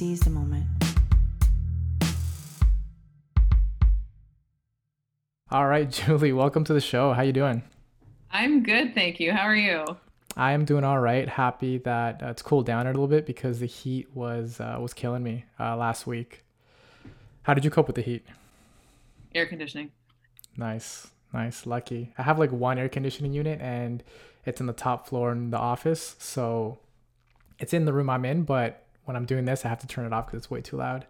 seize the moment. All right, Julie, welcome to the show. How you doing? I'm good, thank you. How are you? I am doing all right. Happy that uh, it's cooled down a little bit because the heat was uh, was killing me uh, last week. How did you cope with the heat? Air conditioning. Nice, nice, lucky. I have like one air conditioning unit and it's in the top floor in the office, so it's in the room I'm in. But when I'm doing this, I have to turn it off because it's way too loud.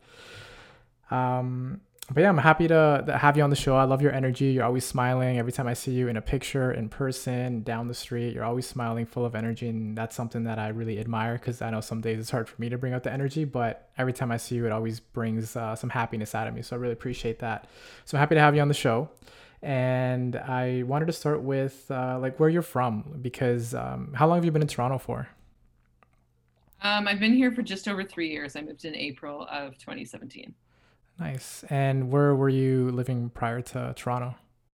Um, but yeah, I'm happy to have you on the show. I love your energy. You're always smiling every time I see you in a picture, in person, down the street. You're always smiling, full of energy, and that's something that I really admire because I know some days it's hard for me to bring out the energy, but every time I see you, it always brings uh, some happiness out of me. So I really appreciate that. So I'm happy to have you on the show. And I wanted to start with uh, like where you're from because um, how long have you been in Toronto for? Um, I've been here for just over three years. I moved in April of 2017. Nice. And where were you living prior to Toronto?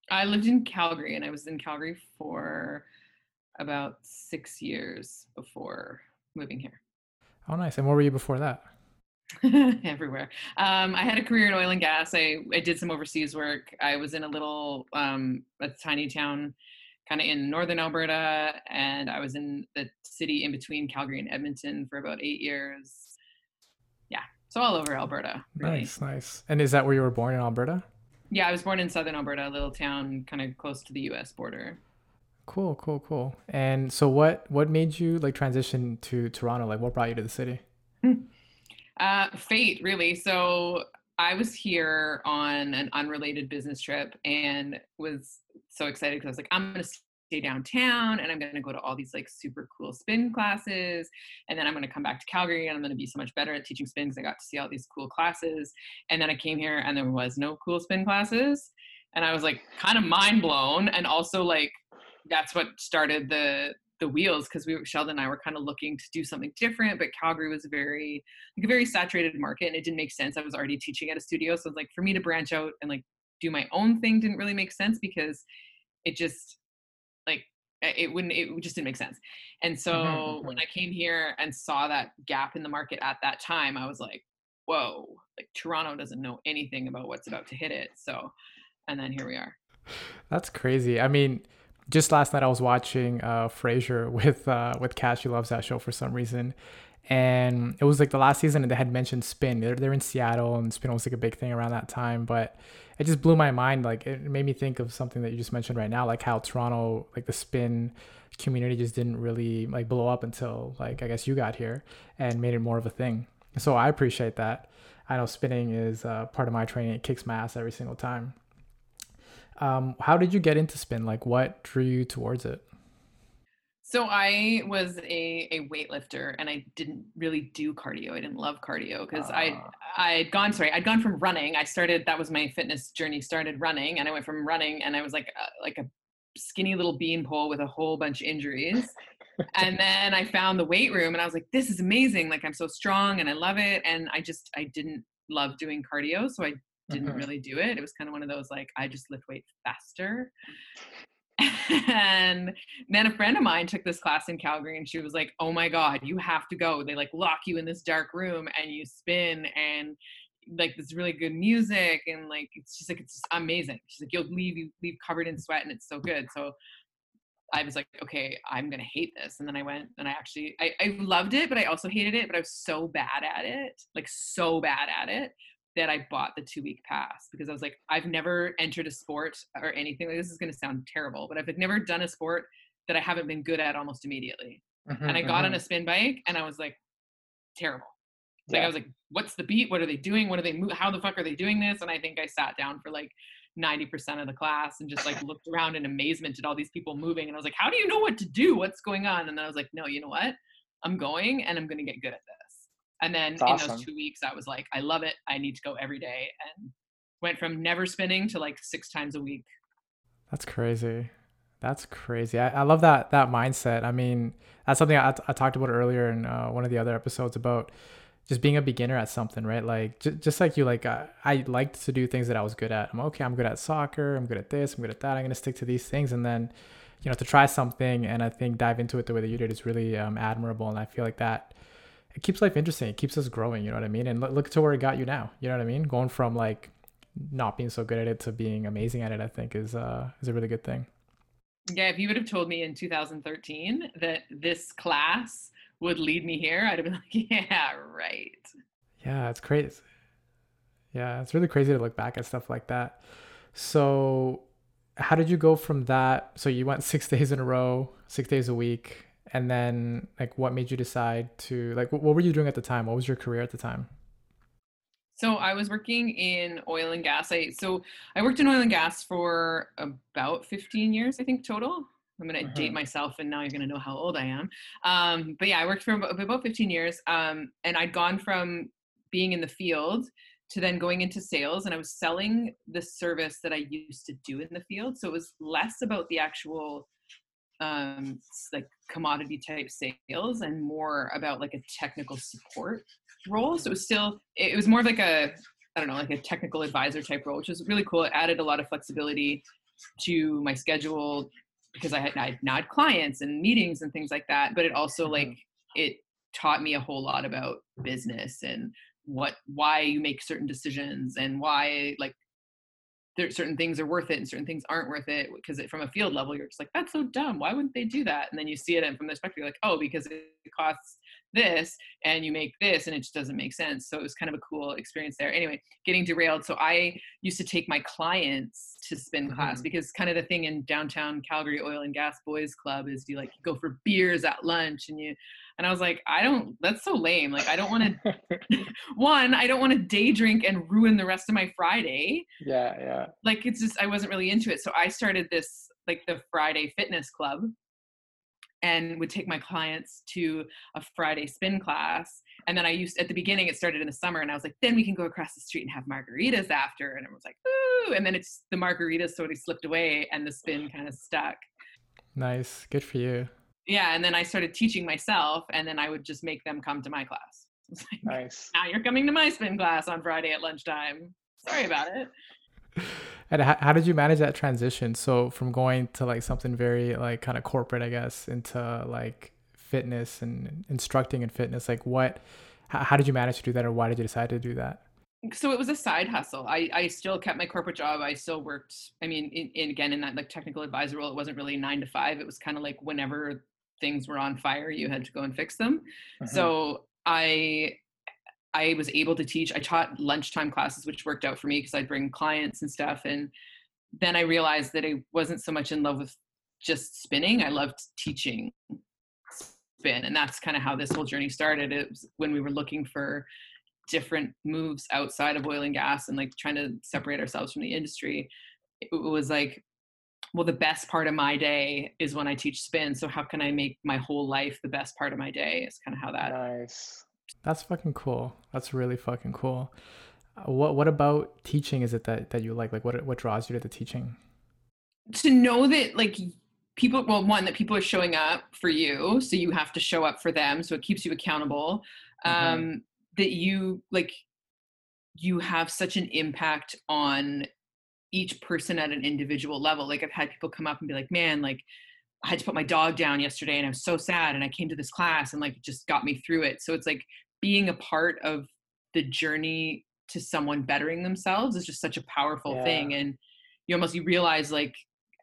I lived in Calgary and I was in Calgary for about six years before moving here. Oh, nice. And where were you before that? Everywhere. Um, I had a career in oil and gas. I, I did some overseas work. I was in a little, um, a tiny town kind of in northern Alberta, and I was in the city in between Calgary and Edmonton for about eight years. Yeah, so all over Alberta. Really. Nice, nice. And is that where you were born in Alberta? Yeah, I was born in southern Alberta, a little town kind of close to the U.S. border. Cool, cool, cool. And so, what what made you like transition to Toronto? Like, what brought you to the city? uh, fate, really. So I was here on an unrelated business trip and was so excited because I was like, I'm gonna stay downtown and I'm going to go to all these like super cool spin classes. And then I'm going to come back to Calgary and I'm going to be so much better at teaching spin because I got to see all these cool classes. And then I came here and there was no cool spin classes. And I was like kind of mind blown. And also like, that's what started the, the wheels because we Sheldon and I were kind of looking to do something different, but Calgary was very like a very saturated market and it didn't make sense. I was already teaching at a studio, so it's like for me to branch out and like do my own thing didn't really make sense because it just like it wouldn't it just didn't make sense and so mm-hmm. when mm-hmm. i came here and saw that gap in the market at that time i was like whoa like toronto doesn't know anything about what's about to hit it so and then here we are that's crazy i mean just last night i was watching uh frasier with uh with kat she loves that show for some reason and it was like the last season and they had mentioned spin they're, they're in seattle and spin was like a big thing around that time but it just blew my mind. Like it made me think of something that you just mentioned right now, like how Toronto, like the spin community just didn't really like blow up until like I guess you got here and made it more of a thing. So I appreciate that. I know spinning is uh, part of my training. It kicks my ass every single time. Um, how did you get into spin? Like what drew you towards it? So I was a, a weightlifter and I didn't really do cardio. I didn't love cardio because uh. I ah. I'd gone sorry I'd gone from running. I started that was my fitness journey. Started running and I went from running and I was like a, like a skinny little beanpole with a whole bunch of injuries. and then I found the weight room and I was like, this is amazing. Like I'm so strong and I love it. And I just I didn't love doing cardio, so I didn't mm-hmm. really do it. It was kind of one of those like I just lift weight faster and then a friend of mine took this class in Calgary and she was like, "Oh my god, you have to go. They like lock you in this dark room and you spin and like this really good music and like it's just like it's just amazing." She's like, "You'll leave you leave covered in sweat and it's so good." So I was like, "Okay, I'm going to hate this." And then I went and I actually I I loved it, but I also hated it, but I was so bad at it. Like so bad at it that I bought the two week pass because I was like, I've never entered a sport or anything. Like, this is going to sound terrible, but I've never done a sport that I haven't been good at almost immediately. Mm-hmm, and I got mm-hmm. on a spin bike and I was like, terrible. Yeah. Like I was like, what's the beat? What are they doing? What are they move? How the fuck are they doing this? And I think I sat down for like 90% of the class and just like looked around in amazement at all these people moving. And I was like, how do you know what to do? What's going on? And then I was like, no, you know what? I'm going and I'm going to get good at this. And then in those two weeks, I was like, I love it. I need to go every day. And went from never spinning to like six times a week. That's crazy. That's crazy. I, I love that that mindset. I mean, that's something I, I talked about earlier in uh, one of the other episodes about just being a beginner at something, right? Like j- just like you, like uh, I liked to do things that I was good at. I'm okay. I'm good at soccer. I'm good at this. I'm good at that. I'm gonna stick to these things, and then, you know, to try something and I think dive into it the way that you did is really um, admirable. And I feel like that it keeps life interesting. It keeps us growing. You know what I mean? And look, look to where it got you now. You know what I mean? Going from like not being so good at it to being amazing at it, I think is uh is a really good thing. Yeah, if you would have told me in 2013 that this class would lead me here, I'd have been like, yeah, right. Yeah, it's crazy. Yeah, it's really crazy to look back at stuff like that. So, how did you go from that? So, you went six days in a row, six days a week. And then, like, what made you decide to, like, what were you doing at the time? What was your career at the time? So I was working in oil and gas. I so I worked in oil and gas for about 15 years, I think total. I'm gonna uh-huh. date myself, and now you're gonna know how old I am. Um, but yeah, I worked for about 15 years, um, and I'd gone from being in the field to then going into sales, and I was selling the service that I used to do in the field. So it was less about the actual um, like commodity type sales and more about like a technical support role. So it was still, it was more like a, I don't know, like a technical advisor type role, which was really cool. It added a lot of flexibility to my schedule because I had, I had clients and meetings and things like that. But it also mm-hmm. like, it taught me a whole lot about business and what, why you make certain decisions and why like there certain things are worth it and certain things aren't worth it because from a field level you're just like that's so dumb. Why wouldn't they do that? And then you see it and from the perspective you're like oh because it costs this and you make this and it just doesn't make sense so it was kind of a cool experience there anyway getting derailed so i used to take my clients to spin mm-hmm. class because kind of the thing in downtown calgary oil and gas boys club is you like go for beers at lunch and you and I was like, I don't, that's so lame. Like, I don't want to, one, I don't want to day drink and ruin the rest of my Friday. Yeah, yeah. Like, it's just, I wasn't really into it. So I started this, like, the Friday fitness club and would take my clients to a Friday spin class. And then I used, at the beginning, it started in the summer, and I was like, then we can go across the street and have margaritas after. And everyone's like, ooh. And then it's the margaritas sort of slipped away and the spin kind of stuck. Nice. Good for you yeah and then i started teaching myself and then i would just make them come to my class like, nice now you're coming to my spin class on friday at lunchtime sorry about it and how, how did you manage that transition so from going to like something very like kind of corporate i guess into like fitness and instructing in fitness like what how, how did you manage to do that or why did you decide to do that so it was a side hustle. I, I still kept my corporate job. I still worked. I mean, in, in again in that like technical advisor role, it wasn't really nine to five. It was kind of like whenever things were on fire, you had to go and fix them. Uh-huh. So I I was able to teach. I taught lunchtime classes, which worked out for me because I'd bring clients and stuff. And then I realized that I wasn't so much in love with just spinning. I loved teaching spin, and that's kind of how this whole journey started. It was when we were looking for different moves outside of oil and gas and like trying to separate ourselves from the industry. It was like well the best part of my day is when i teach spin so how can i make my whole life the best part of my day is kind of how that nice that's fucking cool. That's really fucking cool. Uh, what what about teaching is it that that you like? Like what what draws you to the teaching? To know that like people well one that people are showing up for you so you have to show up for them so it keeps you accountable. Mm-hmm. um that you like you have such an impact on each person at an individual level. Like I've had people come up and be like, man, like I had to put my dog down yesterday and I was so sad. And I came to this class and like it just got me through it. So it's like being a part of the journey to someone bettering themselves is just such a powerful yeah. thing. And you almost you realize like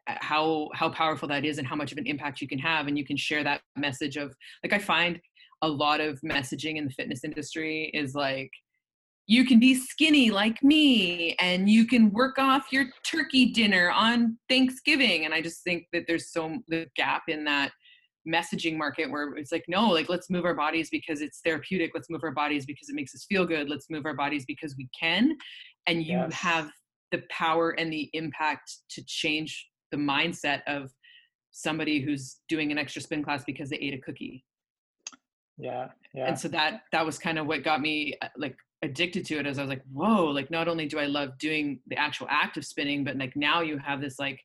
how how powerful that is and how much of an impact you can have and you can share that message of like I find a lot of messaging in the fitness industry is like you can be skinny like me and you can work off your turkey dinner on Thanksgiving. And I just think that there's so the gap in that messaging market where it's like, no, like let's move our bodies because it's therapeutic. Let's move our bodies because it makes us feel good. Let's move our bodies because we can. And you yes. have the power and the impact to change the mindset of somebody who's doing an extra spin class because they ate a cookie. Yeah. Yeah. And so that that was kind of what got me uh, like addicted to it as I was like, whoa, like not only do I love doing the actual act of spinning, but like now you have this like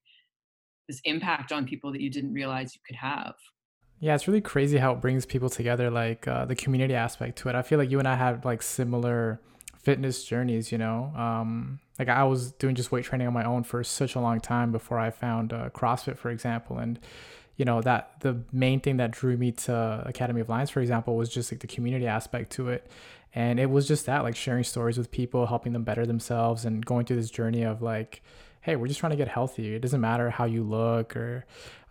this impact on people that you didn't realize you could have. Yeah, it's really crazy how it brings people together, like uh, the community aspect to it. I feel like you and I have like similar fitness journeys, you know. Um, like I was doing just weight training on my own for such a long time before I found uh, CrossFit, for example, and you know that the main thing that drew me to academy of lions for example was just like the community aspect to it. And it was just that like sharing stories with people helping them better themselves and going through this journey of like hey we're just trying to get healthy. It doesn't matter how you look or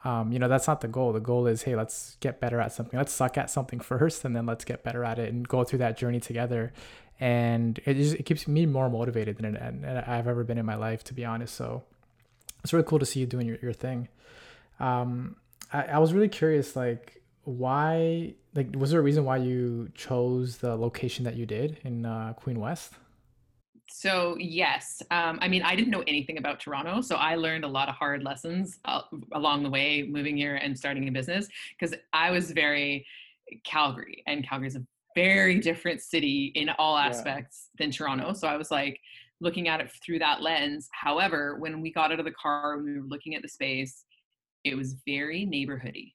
um, you know that's not the goal. The goal is hey let's get better at something. Let's suck at something first and then let's get better at it and go through that journey together. And it just it keeps me more motivated than I've ever been in my life to be honest. So it's really cool to see you doing your, your thing. Um, I, I was really curious like why like was there a reason why you chose the location that you did in uh, queen west so yes um, i mean i didn't know anything about toronto so i learned a lot of hard lessons uh, along the way moving here and starting a business because i was very calgary and calgary's a very different city in all aspects yeah. than toronto so i was like looking at it through that lens however when we got out of the car we were looking at the space it was very neighborhoody.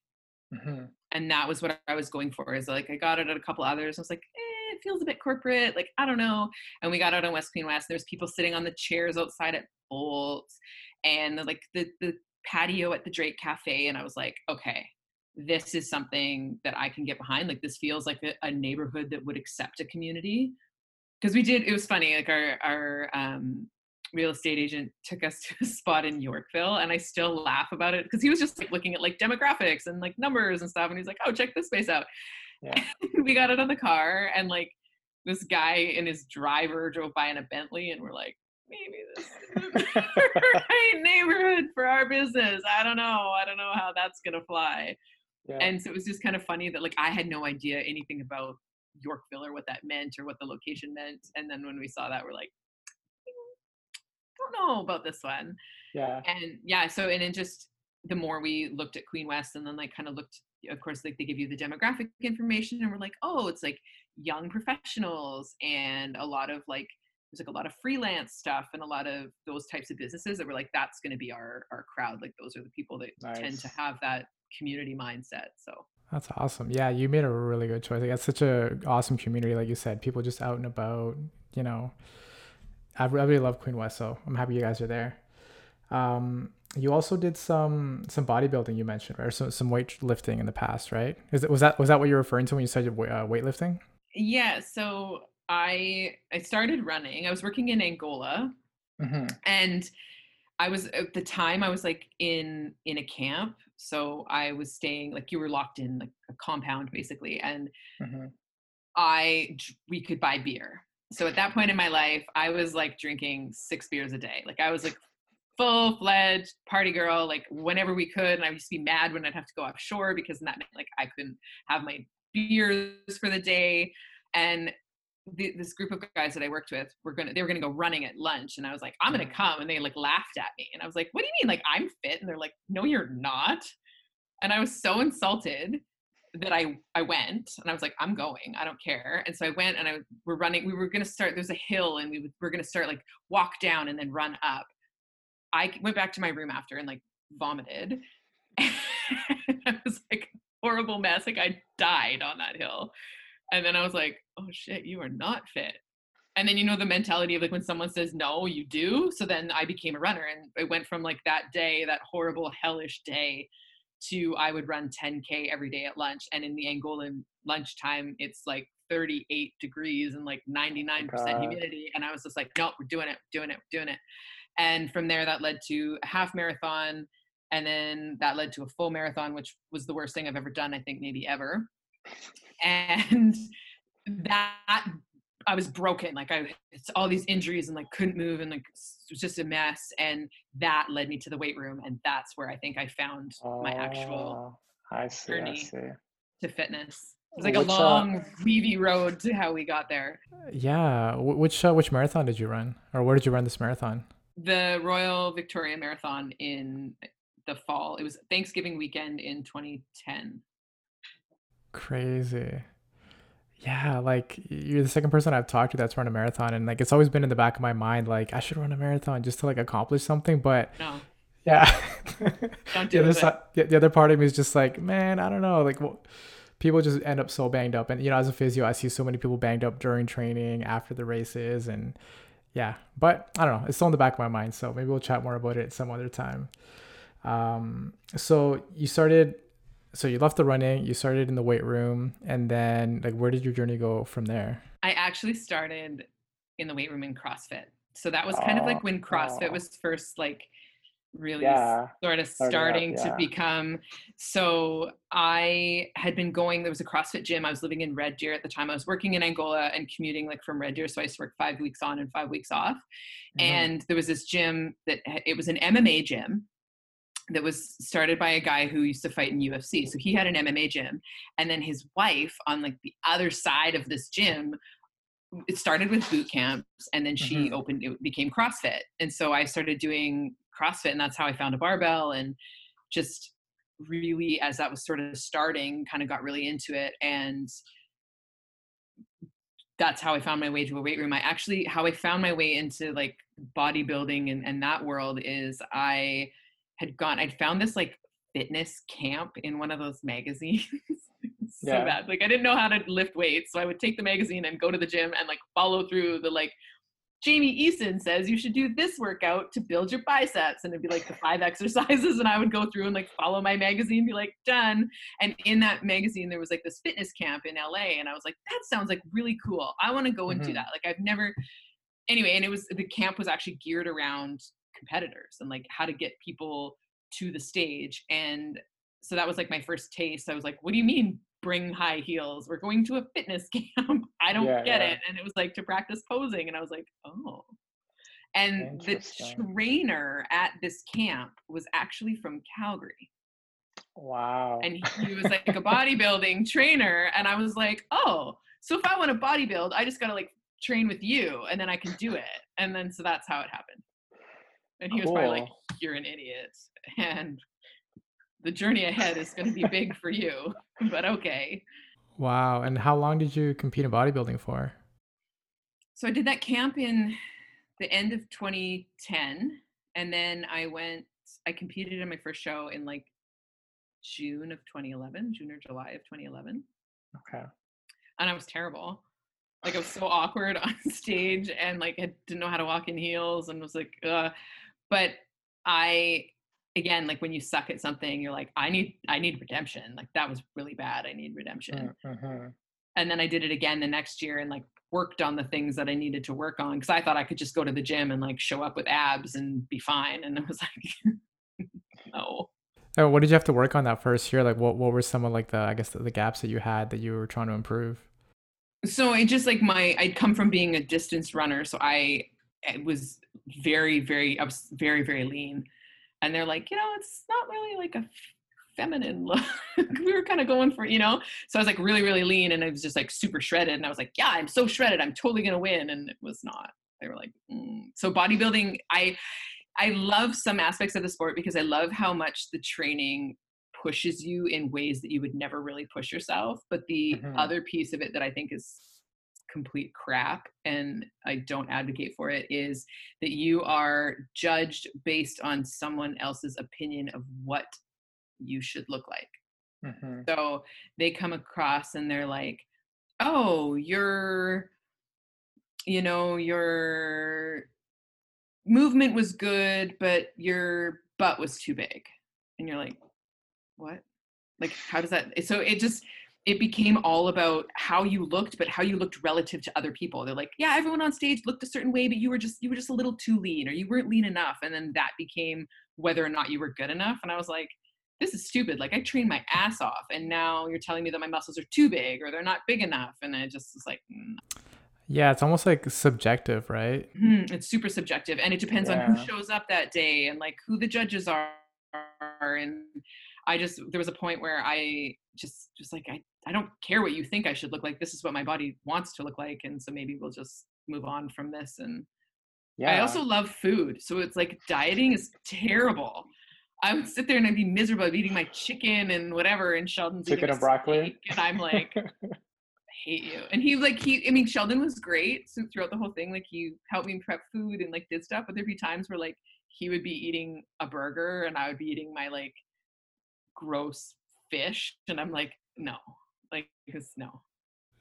Mm-hmm. and that was what i was going for is like i got it at a couple others i was like eh, it feels a bit corporate like i don't know. And we got out on west queen west there's people sitting on the chairs outside at bolts and like the the patio at the drake cafe and i was like okay this is something that i can get behind like this feels like a, a neighborhood that would accept a community. Because we did it was funny like our our um real estate agent took us to a spot in Yorkville and I still laugh about it because he was just like looking at like demographics and like numbers and stuff and he's like, "Oh, check this space out." Yeah. we got it on the car and like this guy and his driver drove by in a Bentley and we're like, maybe this is the right neighborhood for our business. I don't know. I don't know how that's gonna fly. Yeah. And so it was just kind of funny that like I had no idea anything about Yorkville or what that meant or what the location meant. And then when we saw that, we're like, don't know about this one. Yeah. And yeah, so and then just the more we looked at Queen West and then like kind of looked of course like they give you the demographic information and we're like, oh, it's like young professionals and a lot of like there's like a lot of freelance stuff and a lot of those types of businesses that were like that's going to be our our crowd like those are the people that nice. tend to have that community mindset so that's awesome yeah you made a really good choice like that's such a awesome community like you said people just out and about you know I really love Queen West, so I'm happy you guys are there. Um, you also did some some bodybuilding you mentioned, right? Or some some weightlifting in the past, right? Is it was that was that what you're referring to when you said uh, weightlifting? Yeah. So I I started running. I was working in Angola, mm-hmm. and I was at the time I was like in in a camp, so I was staying like you were locked in like a compound basically, and mm-hmm. I we could buy beer so at that point in my life, I was like drinking six beers a day. Like I was like full fledged party girl, like whenever we could. And I used to be mad when I'd have to go offshore because that meant like I couldn't have my beers for the day. And the, this group of guys that I worked with were gonna they were gonna go running at lunch, and I was like, I'm gonna mm. come, and they like laughed at me, and I was like, What do you mean? Like I'm fit? And they're like, No, you're not. And I was so insulted that I I went and I was like I'm going I don't care and so I went and I we're running we were gonna start there's a hill and we we're gonna start like walk down and then run up. I went back to my room after and like vomited. I was like horrible mess like I died on that hill. And then I was like oh shit you are not fit. And then you know the mentality of like when someone says no you do so then I became a runner and it went from like that day that horrible hellish day to I would run 10k every day at lunch, and in the Angolan lunchtime, it's like 38 degrees and like 99% God. humidity, and I was just like, no, we're doing it, doing it, doing it. And from there, that led to a half marathon, and then that led to a full marathon, which was the worst thing I've ever done, I think maybe ever. And that I was broken. Like I, it's all these injuries and like couldn't move and like it was just a mess. And that led me to the weight room, and that's where I think I found oh, my actual I see, journey I see. to fitness. It was like which, a uh long, uh, weavy road to how we got there. Yeah. Which uh, which marathon did you run, or where did you run this marathon? The Royal Victoria Marathon in the fall. It was Thanksgiving weekend in 2010. Crazy yeah, like you're the second person I've talked to that's run a marathon, and like it's always been in the back of my mind, like I should run a marathon just to like accomplish something. But no. yeah, don't do the, other side, the other part of me is just like, man, I don't know, like well, people just end up so banged up, and you know, as a physio, I see so many people banged up during training, after the races, and yeah, but I don't know, it's still in the back of my mind, so maybe we'll chat more about it some other time. Um, so you started, so you left the running, you started in the weight room, and then like where did your journey go from there? I actually started in the weight room in CrossFit. So that was kind of like when CrossFit oh. was first like really Yeah. sort of starting up, starting to become so i had been going there was a crossfit gym i was living in red deer at the time i was working in angola and commuting like from red deer so i used to work five weeks on and five weeks off Mhm. and there was this gym that it was an mma gym that was started by a guy who used to fight in ufc so he had an mma gym and then his wife on like the other side of this gym it started with boot camps and then she Mhm. opened it became crossfit. And so i started doing crossfit and that's how i found a barbell and just really as that was sort of starting kind of got really into it and that's how i found my way to a weight room. I actually how i found my way into like bodybuilding and, and that world is i had gone i'd found this like fitness camp in one of those magazines so Yeah. bad like i didn't know how to lift weights so i would take the magazine and go to the gym and like follow through the like Jamie Eason says you should do this workout to build your biceps. And it'd be like the five exercises. And I would go through and like follow my magazine, be like, done. And in that magazine, there was like this fitness camp in LA. And I was like, that sounds like really cool. I want to go and do Mhm. that. Like, I've never, anyway, and it was the camp was actually geared around competitors and like how to get people to the stage. And so that was like my first taste. I was like, what do you mean bring high heels? We're going to a fitness camp. I don't Yeah, get yeah. it. And it was like to practice posing. And I was like, oh. And the trainer at this camp was actually from Calgary. Wow. And he, he was like a bodybuilding trainer. And I was like, oh, so if I want to bodybuild, I just got to like train with you and then I can do it. And then so that's how it happened. And he was probably like, you're an idiot. And the journey ahead is going to be big for you, but okay. Wow. And how long did you compete in bodybuilding for? So I did that camp in the end of 2010. And then I went, I competed in my first show in like June of 2011, June or July of 2011. Okay. And I was terrible. Like I was so awkward on stage and like I didn't know how to walk in heels and was like, uh, but I, again, like when you suck at something, you're like, I need, I need redemption. Like that was really bad. I need redemption. Mm-hmm. and then I did it again the next year and like worked on the things that I needed to work on because I thought I could just go to the gym and like show up with abs and be fine. And it was like, no. Oh, what did you have to work on that first year? Like, what what were some of like the I guess the, the gaps that you had that you were trying to improve? So it just like my, I'd come from being a distance runner. So I, it was very, very, I was very, very lean. And they're like, you know, it's not really like a feminine look. we were kind of going for, you know, so I was like really, really lean and I was just like super shredded. And I was like, yeah, I'm so shredded. I'm totally going to win. And it was not. They were like, mm. so bodybuilding, I, I love some aspects of the sport because I love how much the training pushes you in ways that you would never really push yourself. But the Mhm. other piece of it that I think is complete crap and I don't advocate for it is that you are judged based on someone else's opinion of what you should look like. Mm-hmm. So they come across and they're like, "Oh, your you know, your movement was good, but your butt was too big." And you're like, "What?" Like how does that so it just it became all about how you looked but how you looked relative to other people. They're like, "Yeah, everyone on stage looked a certain way, but you were just you were just a little too lean or you weren't lean enough." And then that became whether or not you were good enough. And I was like, this is stupid. Like I trained my ass off, and now you're telling me that my muscles are too big or they're not big enough, and I just was like, mm, Yeah, it's almost like subjective, right? hmm, it's super subjective, and it depends on who shows up that day and like who the judges are. And I just there was a point where I just just like I I don't care what you think I should look like. This is what my body wants to look like, and so maybe we'll just move on from this. And Yeah. I also love food, so it's like dieting is terrible. I would sit there and I'd be miserable eating my chicken and whatever, and Sheldon's Chicken and broccoli? and I'm like, hate you. And he like he, I mean, Sheldon was great. So throughout the whole thing, like he helped me prep food and like did stuff. But there'd be times where like he would be eating a burger and I would be eating my like gross fish, and I'm like, no, like because no.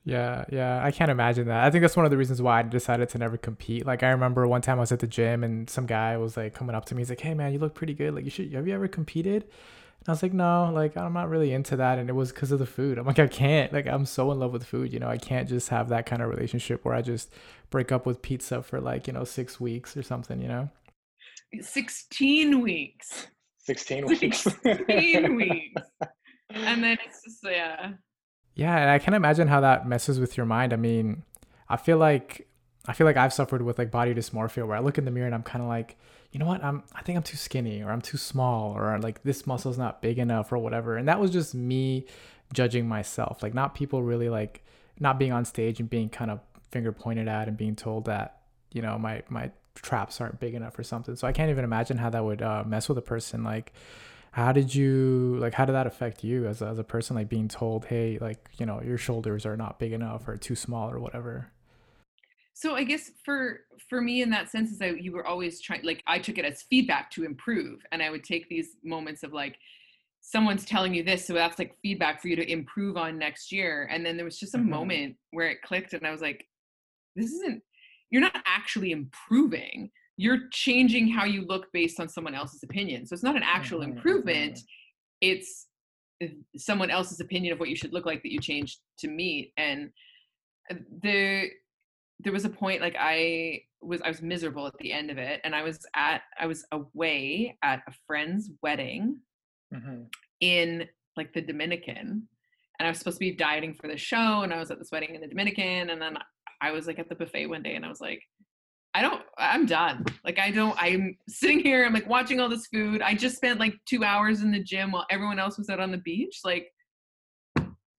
Yeah, yeah, I can't imagine that. I think that's one of the reasons why I decided to never compete. Like I remember one time I was at the gym and some guy was like coming up to me. He's like, "Hey man, you look pretty good. Like you should. Have you ever competed?" And I was like, "No, like I'm not really into that." And it was because of the food. I'm like, I can't. Like I'm so in love with food. You know, I can't just have that kind of relationship where I just break up with pizza for like you know six weeks or something. You know. 16 weeks. 16 weeks. 16 weeks. And then it's just yeah. Yeah, and I can imagine how that messes with your mind. I mean, I feel like I feel like I've suffered with like body dysmorphia where I look in the mirror and I'm kind of like, you know what? I'm I think I'm too skinny or I'm too small or like this muscle's not big enough or whatever. And that was just me judging myself. Like not people really like not being on stage and being kind of finger pointed at and being told that, you know, my my traps aren't big enough or something. So I can't even imagine how that would uh, mess with a person like how did you like how did that affect you as a, as a person like being told hey like you know your shoulders are not big enough or too small or whatever so i guess for for me in that sense is that you were always trying like i took it as feedback to improve and i would take these moments of like someone's telling you this so that's like feedback for you to improve on next year and then there was just a mm-hmm. moment where it clicked and i was like this isn't you're not actually improving you're changing how you look based on someone else's opinion. So it's not an actual mm-hmm, improvement. It's uh, someone else's opinion of what you should look like that you changed to meet. And uh, the there was a point like I was I was miserable at the end of it, and I was at I was away at a friend's wedding mm-hmm. in like the Dominican, and I was supposed to be dieting for the show, and I was at this wedding in the Dominican, and then I was like at the buffet one day, and I was like, I don't, I'm done. Like, I don't, I'm sitting here, I'm like watching all this food. I just spent like two hours in the gym while everyone else was out on the beach. Like,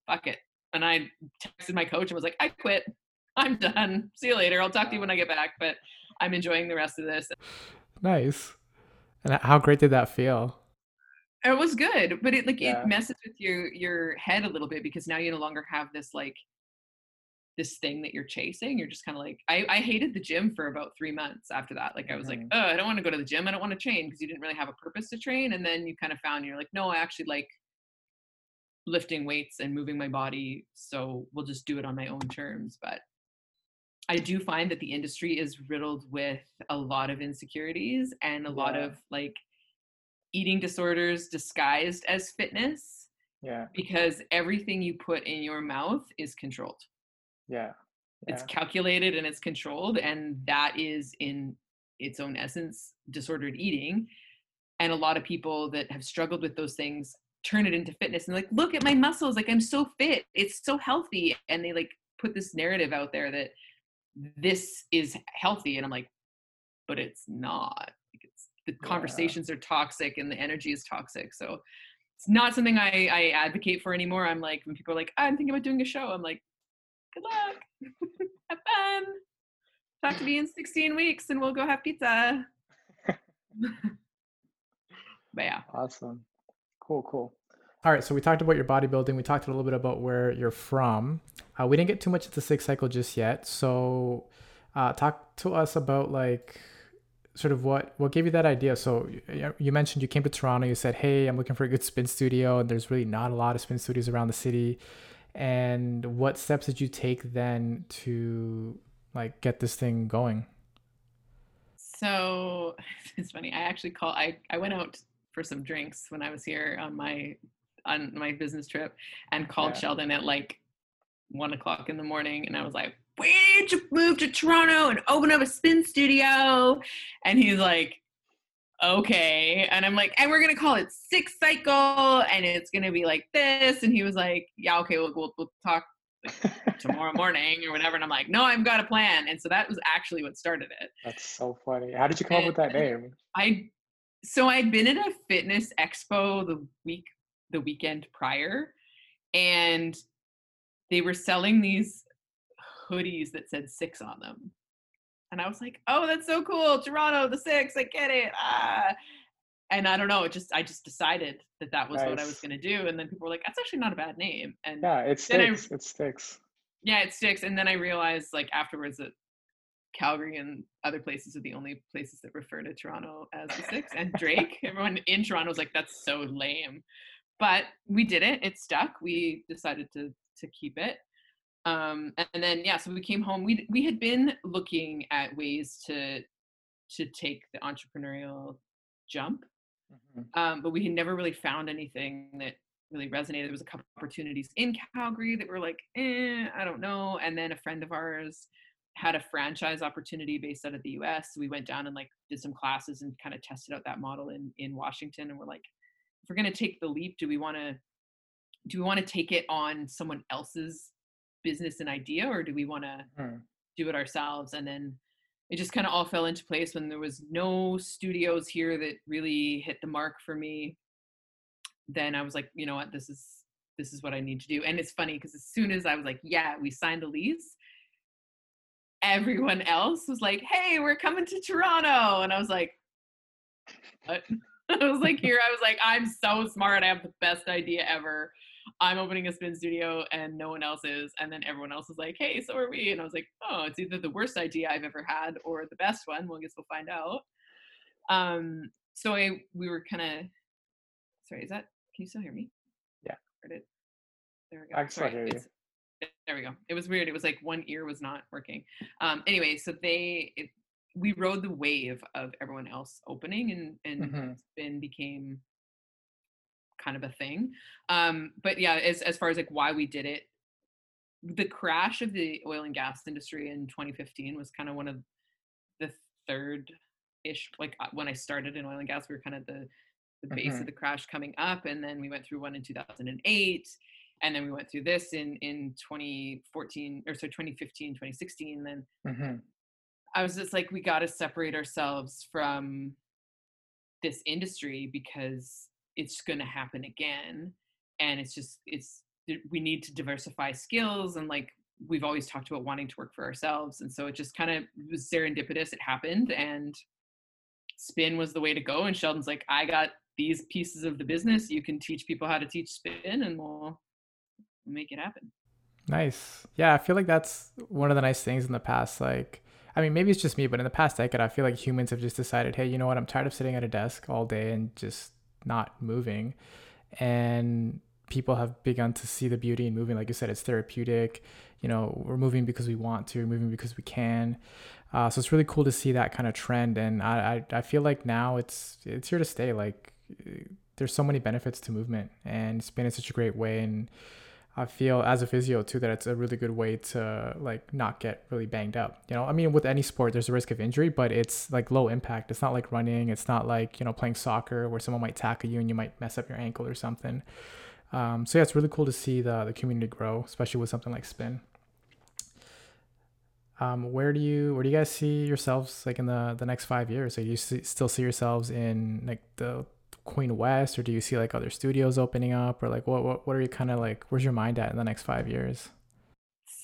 fuck it. And I texted my coach and was like, I quit. I'm done. See you later. I'll talk to you when I get back, but I'm enjoying the rest of this. Nice. And how great did that feel? It was good, but it like yeah. it messes with your your head a little bit because now you no longer have this like this thing that you're chasing you're just kind of like I, I hated the gym for about three months after that like i was mm-hmm. like oh i don't want to go to the gym i don't want to train because you didn't really have a purpose to train and then you kind of found you're like no i actually like lifting weights and moving my body so we'll just do it on my own terms but i do find that the industry is riddled with a lot of insecurities and a yeah. lot of like eating disorders disguised as fitness yeah because everything you put in your mouth is controlled yeah. yeah. It's calculated and it's controlled, and that is in its own essence disordered eating. And a lot of people that have struggled with those things turn it into fitness and like, look at my muscles, like I'm so fit, it's so healthy. And they like put this narrative out there that this is healthy. And I'm like, but it's not. It's, the yeah. conversations are toxic and the energy is toxic. So it's not something I, I advocate for anymore. I'm like, when people are like, I'm thinking about doing a show, I'm like, good luck. have fun. Talk to me in 16 weeks and we'll go have pizza. but yeah. Awesome. Cool, cool. All right, so we talked about your bodybuilding. We talked a little bit about where you're from. Uh, we didn't get too much into 6ix Cycle just yet. So, uh, talk to us about like sort of what what gave you that idea. So, you mentioned you came to Toronto. You said, "Hey, I'm looking for a good spin studio," and there's really not a lot of spin studios around the city and what steps did you take then to like get this thing going so it's funny i actually call i i went out for some drinks when i was here on my on my business trip and called yeah. sheldon at like one o'clock in the morning and i was like we need to move to toronto and open up a spin studio and he's like okay. And I'm like, and we're gonna call it 6ix cycle, and it's gonna be like this. And he was like, yeah, okay, we'll we'll, we'll talk tomorrow morning or whatever. And I'm like, no, I've got a plan. And so that was actually what started it. That's so funny. How did you come and up with that name? I so I'd been at a fitness expo the week the weekend prior, and they were selling these hoodies that said six on them and I was like, "Oh, that's so cool, Toronto, the six, I get it." Ah. And I don't know, it just I just decided that that was nice. what I was going to do, and then people were like, "That's actually not a bad name." And yeah, it sticks. I, it sticks. Yeah, it sticks. And then I realized, like afterwards, that Calgary and other places are the only places that refer to Toronto as the six. And Drake, everyone in Toronto was like, "That's so lame," but we did it. It stuck. We decided to to keep it. Um, and then yeah, so we came home. We we had been looking at ways to to take the entrepreneurial jump, Mhm. um, but we had never really found anything that really resonated. There was a couple opportunities in Calgary that were like, eh, I don't know. And then a friend of ours had a franchise opportunity based out of the US. So we went down and like did some classes and kind of tested out that model in in Washington. And we're like, if we're gonna take the leap, do we want to do we want to take it on someone else's business and idea, or do we want to Mhm. do it ourselves? And then it just kind of all fell into place when there was no studios here that really hit the mark for me then I was like, you know what, this is this is what I need to do. And it's funny because as soon as I was like, yeah, we signed the lease, everyone else was like, hey, we're coming to Toronto. And I was like, what? I was like, here, I was like, I'm so smart. I have the best idea ever. I'm opening a spin studio and no one else is. And then everyone else is like, hey, so are we. And I was like, oh, it's either the worst idea I've ever had or the best one. Well, I guess we'll find out. Um, so I we were kind of sorry, is that can you still hear me? Yeah. There we go. I can still Sorry, hear you. it's- There we go. It was weird. It was like one ear was not working. Um, anyway, so they it, we rode the wave of everyone else opening and and Mhm. spin became kind of a thing. Um, but yeah, as as far as like why we did it, the crash of the oil and gas industry in 2015 was kind of one of the third ish like uh, when I started in oil and gas, we were kind of the the base Mhm. of the crash coming up, and then we went through one in 2008, and then we went through this in in 2014 or so 2015, 2016. Then Mhm. I was just like, we got to separate ourselves from this industry because it's going to happen again, and it's just it's we need to diversify skills and like we've always talked about wanting to work for ourselves and so it just kind of was serendipitous it happened and spin was the way to go and sheldon's like i got these pieces of the business you can teach people how to teach spin and we'll make it happen Nice. Yeah, I feel like that's one of the nice things in the past. Like, I mean, maybe it's just me, but in the past decade, I feel like humans have just decided, hey, you know what? I'm tired of sitting at a desk all day and just not moving. And people have begun to see the beauty in moving. Like you said, it's therapeutic. You know, we're moving because we want to, we're moving because we can. Uh, so it's really cool to see that kind of trend. And I, I, I feel like now it's it's here to stay. Like, there's so many benefits to movement, and it's been in such a great way. And I feel as a physio too that it's a really good way to like not get really banged up. You know, I mean, with any sport, there's a risk of injury, but it's like low impact. It's not like running. It's not like you know playing soccer where someone might tackle you and you might mess up your ankle or something. Um, so yeah, it's really cool to see the the community grow, especially with something like spin. Um, where do you where do you guys see yourselves like in the the next five years? Like, you see, still see yourselves in like the Queen West, or do you see like other studios opening up, or like what what, what are you kind of like? Where's your mind at in the next five years?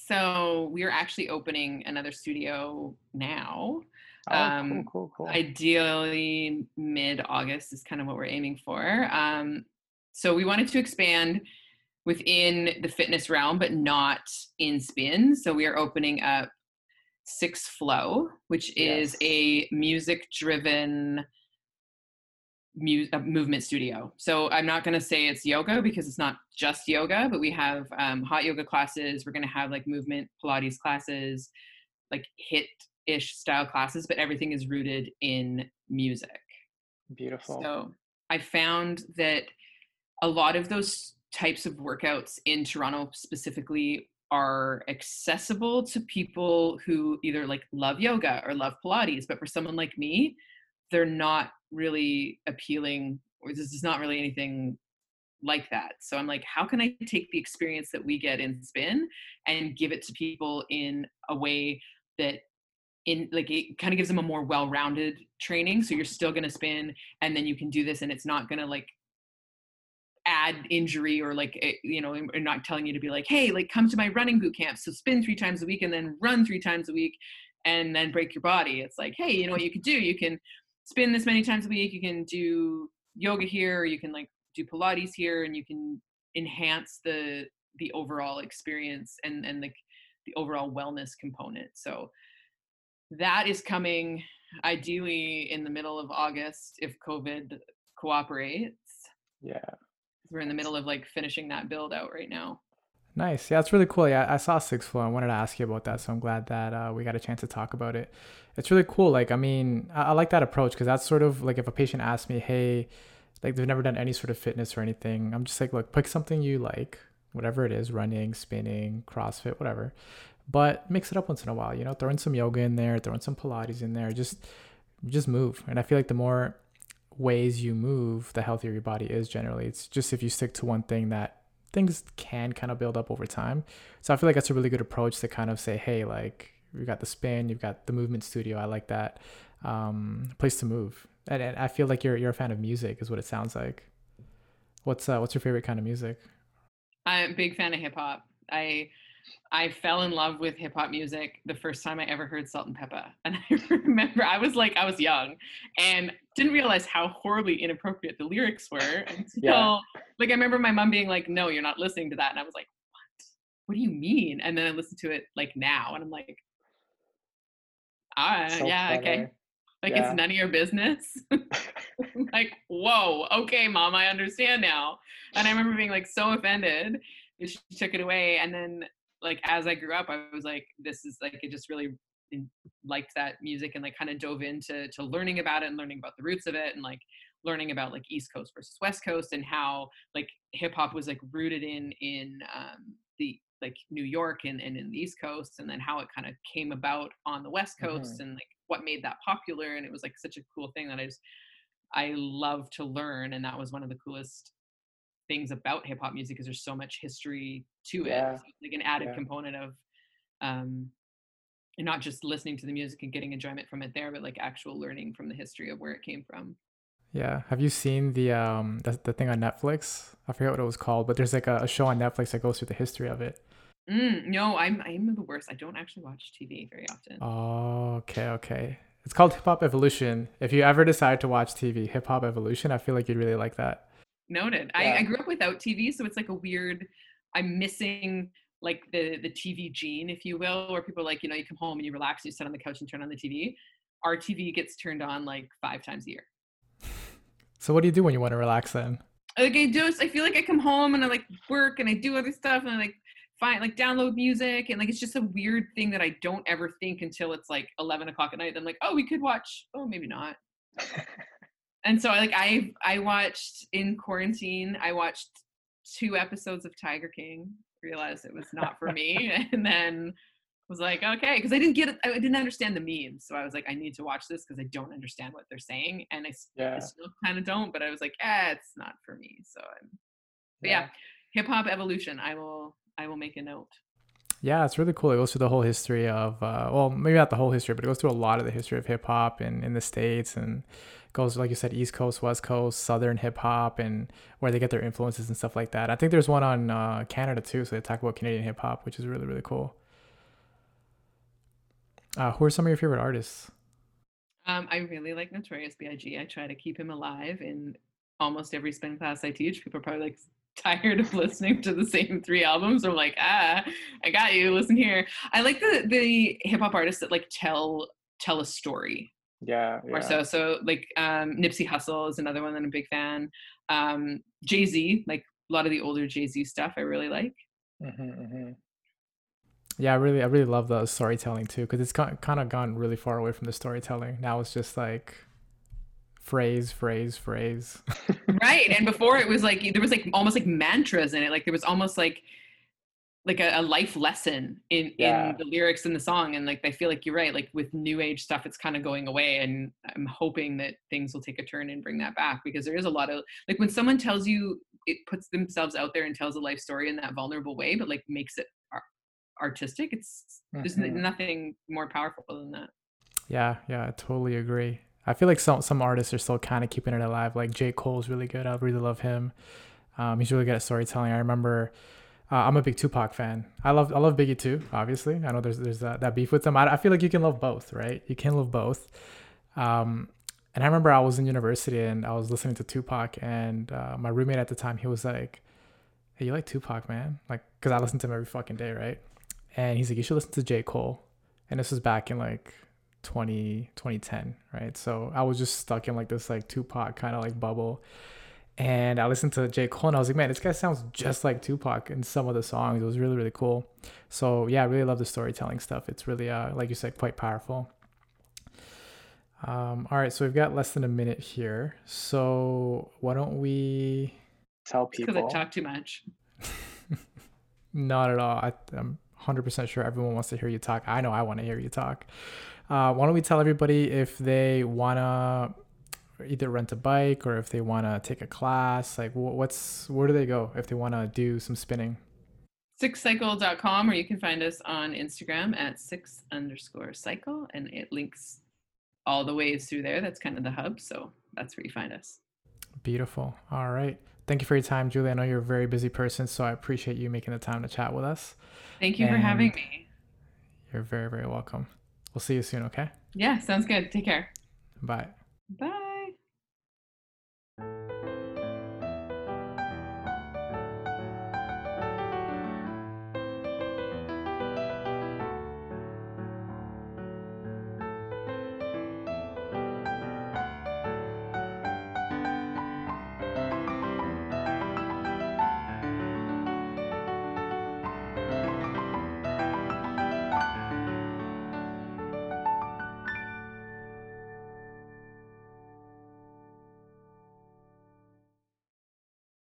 so we're actually opening another studio now Oh, Um, cool, cool, cool. ideally mid August is kind of what we're aiming for. Um, so we wanted to expand within the fitness realm, but not in spin. So we are opening up 6ix Flow, which is Yes. a music driven mu- uh, movement studio. So I'm not going to say it's yoga because it's not just yoga, but we have um, hot yoga classes. We're going to have like movement Pilates classes, like HIIT ish style classes, but everything is rooted in music. Beautiful. So I found that a lot of those types of workouts in Toronto specifically are accessible to people who either like love yoga or love Pilates, but for someone like me, they're not really appealing or this is not really anything like that. So I'm like, how can I take the experience that we get in spin and give it to people in a way that in like it kind of gives them a more well-rounded training so you're still to spin and then you can do this and it's not to like add injury or like eh, you know and not telling you to be like hey like come to my running boot camp so spin three times a week and then run three times a week and then break your body it's like hey you know what you could do you can spin this many times a week you can do yoga here or you can like do pilates here and you can enhance the the overall experience and and the the overall wellness component so that is coming ideally in the middle of August if COVID cooperates. yeah. We're in the middle of like finishing that build out right now. Nice. Yeah, it's really cool. Yeah, I saw 6ix Flow. I wanted to ask you about that, so I'm glad that uh, we got a chance to talk about it. It's really cool. Like, I mean, I, I like that approach because that's sort of like if a patient asks me, "Hey, like they've never done any sort of fitness or anything," I'm just like, "Look, pick something you like, whatever it is, running, spinning, CrossFit, whatever, but mix it up once in a while. You know, throw in some yoga in there, throw in some Pilates in there. Just, just move. And I feel like the more ways you move, the healthier your body is generally. It's just if you stick to one thing that things can kind of build up over time. So I feel like that's a really good approach to kind of say, hey, like you've got the spin, you've got the movement studio. I like that um, place to move. And, and I feel like you're you're a fan of music, is what it sounds like. What's uh, what's your favorite kind of music? I'm a big fan of hip hop. I I fell in love with hip hop music the first time I ever heard Salt-N-Pepa And I remember I was like, I was young and didn't realize how horribly inappropriate the lyrics were until, yeah. like, I remember my mom being like, no, you're not listening to that. And I was like, what? What do you mean? And then I listened to it like now and I'm like, ah, so yeah, okay. Like, yeah. it's none of your business. like, whoa, okay, mom, I understand now. And I remember being like so offended. She took it away. And then like as I grew up, I was like, this is like it just really liked that music and like kind of dove into to learning about it and learning about the roots of it and like learning about like East Coast versus West Coast and how like hip hop was like rooted in in um, the like New York and, and in the East Coast and then how it kind of came about on the West Coast mm-hmm. and like what made that popular and it was like such a cool thing that I just I love to learn and that was one of the coolest things about hip hop music is there's so much history to yeah. it, so like an added yeah. component of, um, and not just listening to the music and getting enjoyment from it there, but like actual learning from the history of where it came from. Yeah. Have you seen the um the, the thing on Netflix? I forget what it was called, but there's like a, a show on Netflix that goes through the history of it. Mm, no, I'm I'm the worst. I don't actually watch TV very often. Oh, okay, okay. It's called Hip Hop Evolution. If you ever decide to watch TV, Hip Hop Evolution, I feel like you'd really like that. Noted. Yeah. I, I grew up without TV, so it's like a weird. I'm missing like the the TV gene, if you will, where people are like you know you come home and you relax, you sit on the couch and turn on the TV. Our TV gets turned on like five times a year. So what do you do when you want to relax then? Like I do, I feel like I come home and I like work and I do other stuff and I like find like download music and like it's just a weird thing that I don't ever think until it's like eleven o'clock at night. I'm like, oh, we could watch. Oh, maybe not. and so like I I watched in quarantine. I watched two episodes of Tiger King. Realized it was not for me, and then was like, okay, because I didn't get it. I didn't understand the memes, so I was like, I need to watch this because I don't understand what they're saying, and I, yeah. I still kind of don't. But I was like, eh, it's not for me. So I'm, yeah, yeah hip hop evolution. I will I will make a note. Yeah, it's really cool. It goes through the whole history of, uh, well, maybe not the whole history, but it goes through a lot of the history of hip hop in, in the States and goes, like you said, East Coast, West Coast, Southern hip hop, and where they get their influences and stuff like that. I think there's one on uh, Canada too. So they talk about Canadian hip hop, which is really, really cool. Uh, who are some of your favorite artists? Um, I really like Notorious B.I.G. I try to keep him alive in almost every spin class I teach. People are probably like, tired of listening to the same three albums. I'm like, ah, I got you. Listen here. I like the the hip hop artists that like tell tell a story. Yeah, yeah. Or so. So like um, Nipsey Hussle is another one that I'm a big fan. Um, Jay Z, like a lot of the older Jay Z stuff, I really like. Mm-hmm, mm-hmm. Yeah, I really, I really love the storytelling too, because it's kind of gone really far away from the storytelling. Now it's just like phrase, phrase, phrase. right. And before it was like there was like almost like mantras in it. Like there was almost like like a, a life lesson in yeah. in the lyrics in the song. And like I feel like you're right. Like with new age stuff, it's kind of going away. And I'm hoping that things will take a turn and bring that back because there is a lot of like when someone tells you it puts themselves out there and tells a life story in that vulnerable way, but like makes it artistic. It's mm-hmm. there's nothing more powerful than that. Yeah, yeah, I totally agree. I feel like some some artists are still kind of keeping it alive. Like J. Cole's really good. I really love him. Um, he's really good at storytelling. I remember uh, I'm a big Tupac fan. I love I love Biggie too. Obviously, I know there's there's that, that beef with them. I, I feel like you can love both, right? You can love both. Um, and I remember I was in university and I was listening to Tupac, and uh, my roommate at the time he was like, "Hey, you like Tupac, man?" Like, cause I listen to him every fucking day, right? And he's like, "You should listen to J. Cole." And this was back in like 20 2010 right so i was just stuck in like this like tupac kind of like bubble and I listened to J. Cole and I was like, man, this guy sounds just like Tupac in some of the songs. It was really, really cool. So yeah, I really love the storytelling stuff. It's really, uh, like you said, quite powerful. Um, all right, so we've got less than a minute here. So why don't we Tell people? Because. I talk too much. Not at all. I, I'm 100% sure everyone wants to hear you talk. I know I want to hear you talk. Uh, why don't we tell everybody if they want to either rent a bike or if they want to take a class? Like, what's where do they go if they want to do some spinning? 6ixcycle.com or you can find us on Instagram at six underscore cycle and it links all the ways through there. That's kind of the hub. So that's where you find us. Beautiful. All right. Thank you for your time, Julie. I know you're a very busy person, so I appreciate you making the time to chat with us. Thank you for having me. You're very, very welcome. We'll see you soon, okay? Yeah, sounds good. Take care. Bye. Bye.